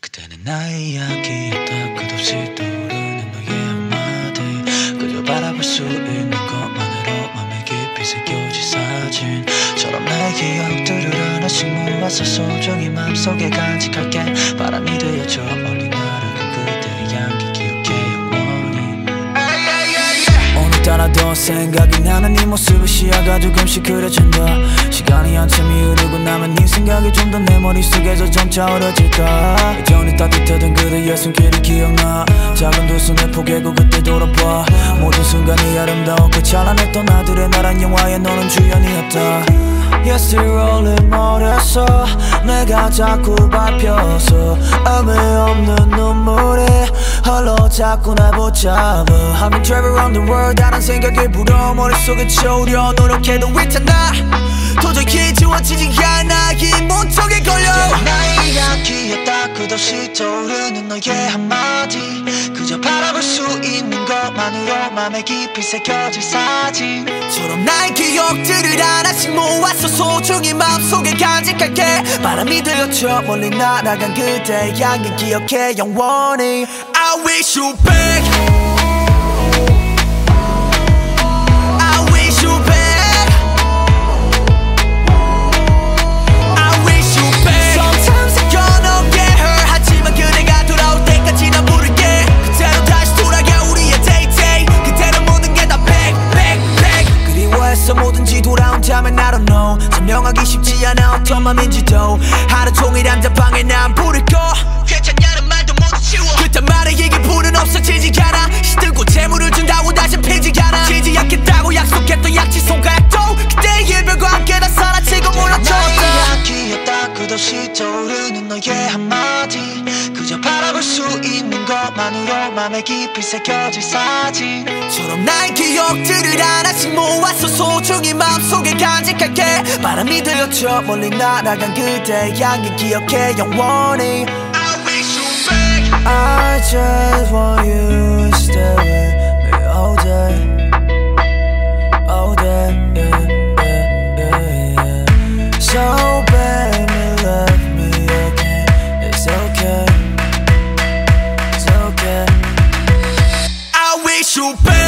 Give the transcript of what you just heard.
그때는 나의 이야기였다. 끝없이 떠오르는 너의 한마디. 그저 바라볼 수 있는 것만으로 맘에 깊이 새겨진 사진처럼 나의 기억들을 하나씩 모아서 소중히 맘속에 간직할게. 바람이 되어줘 생각이 나는 네 모습을 시야가 조금씩 그려진다. 시간이 한참이 흐르고 나면 네 생각이 좀 더 내 머릿속에서 점차 어려질까. 여전히 따뜻하던 그대의 손길이 기억나. 작은 두 손을 포개고 그때 돌아봐. 모든 순간이 아름다웠고 찬란했던 아들의 나란 영화에 너는 주연이었다. Rolling 머리에서 내가 자꾸 밟혀서 의미 없는 눈물이 흘러 자꾸 날 붙잡아. I've been traveling around the world. 다른 생각이 불어. 머릿속에 채우려. 노력해도 있잖아 도저히 지워지지 않아. 이 문턱에 걸려. 나의 이야기였다. 끝없이 떠오르는 너의 한마디. 그저 바라볼 수 있는 것만으로 맘에 깊이 새겨질 사진처럼 나의 기억들을 하나씩 모아서 소중히 마음속에 간직할게. 바람이 들려쳐 멀리 날아간 그대의 향기 기억해. 영원히 I wish you back I wish you back I wish you back Sometimes I gonna get hurt 하지만 그대가 돌아올 때까지 난 부를게 그대로 다시 돌아가 우리의 day day 그대로 모든 게다 back back back 그리워해서 뭐든지 돌아온다면 I don't know 설명하기 쉽지 않아 어떤 맘인지도 하루 종일 한자방에 난 부를 거 끝없이 떠오르는 너의 한마디. 그저 바라볼 수 있는 것만으로 맘에 깊이 새겨질 사진처럼 나의 기억들을 하나씩 모아서 소중히 마음속에 간직할게. 바람이 들려쳐 멀리 날아간 그대의 향기 기억해 영원히 chupei